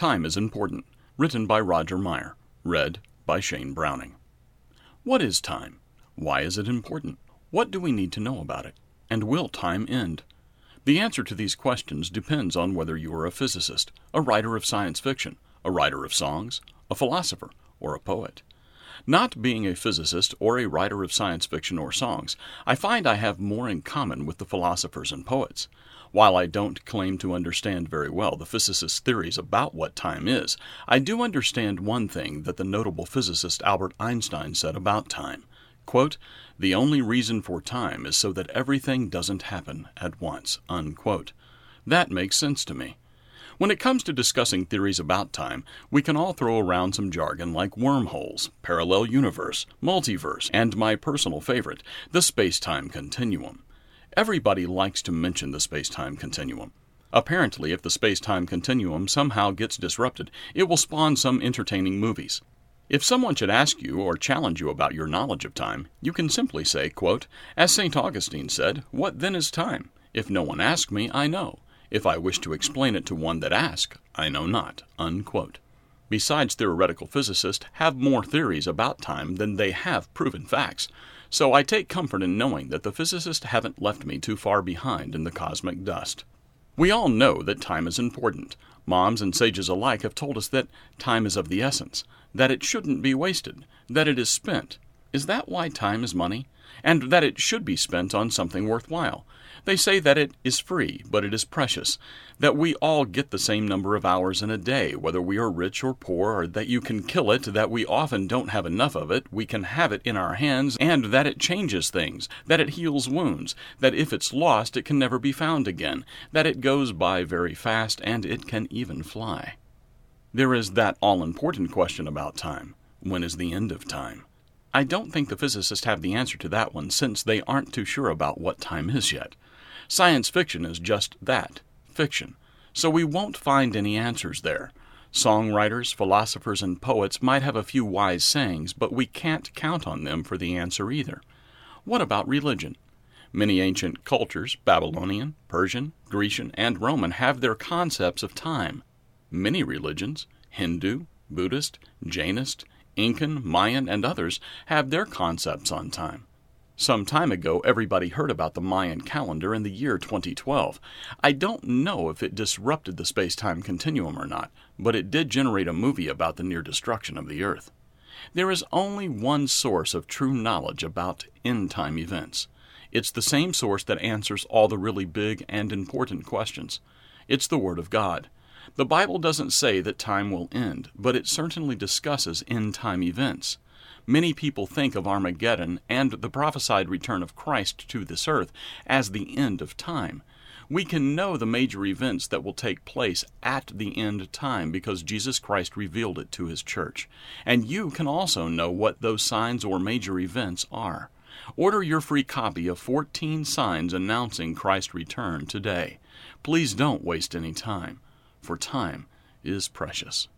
Time is Important, written by Roger Meyer, read by Shane Browning. What is time? Why is it important? What do we need to know about it? And will time end? The answer to these questions depends on whether you are a physicist, a writer of science fiction, a writer of songs, a philosopher, or a poet. Not being a physicist or a writer of science fiction or songs, I find I have more in common with the philosophers and poets. While I don't claim to understand very well the physicist's theories about what time is, I do understand one thing that the notable physicist Albert Einstein said about time. Quote, the only reason for time is so that everything doesn't happen at once. Unquote. That makes sense to me. When it comes to discussing theories about time, we can all throw around some jargon like wormholes, parallel universe, multiverse, and my personal favorite, the space time continuum. Everybody likes to mention the space time continuum. Apparently, if the space time continuum somehow gets disrupted, it will spawn some entertaining movies. If someone should ask you or challenge you about your knowledge of time, you can simply say, quote, As St. Augustine said, What then is time? If no one ask me, I know. If I wish to explain it to one that ask, I know not. Unquote. Besides, theoretical physicists have more theories about time than they have proven facts. So I take comfort in knowing that the physicists haven't left me too far behind in the cosmic dust. We all know that time is important. Moms and sages alike have told us that time is of the essence, that it shouldn't be wasted, that it is spent. Is that why time is money? And that it should be spent on something worthwhile. They say that it is free, but it is precious, that we all get the same number of hours in a day, whether we are rich or poor, or that you can kill it, that we often don't have enough of it, we can have it in our hands, and that it changes things, that it heals wounds, that if it's lost it can never be found again, that it goes by very fast, and it can even fly. There is that all important question about time when is the end of time? I don't think the physicists have the answer to that one since they aren't too sure about what time is yet. Science fiction is just that fiction, so we won't find any answers there. Songwriters, philosophers, and poets might have a few wise sayings, but we can't count on them for the answer either. What about religion? Many ancient cultures, Babylonian, Persian, Grecian, and Roman, have their concepts of time. Many religions, Hindu, Buddhist, Jainist, Incan, Mayan, and others, have their concepts on time. Some time ago, everybody heard about the Mayan calendar in the year 2012. I don't know if it disrupted the space time continuum or not, but it did generate a movie about the near destruction of the Earth. There is only one source of true knowledge about end time events. It's the same source that answers all the really big and important questions. It's the Word of God. The Bible doesn't say that time will end, but it certainly discusses end time events. Many people think of Armageddon and the prophesied return of Christ to this earth as the end of time. We can know the major events that will take place at the end time because Jesus Christ revealed it to his church. And you can also know what those signs or major events are. Order your free copy of 14 Signs Announcing Christ's Return today. Please don't waste any time, for time is precious.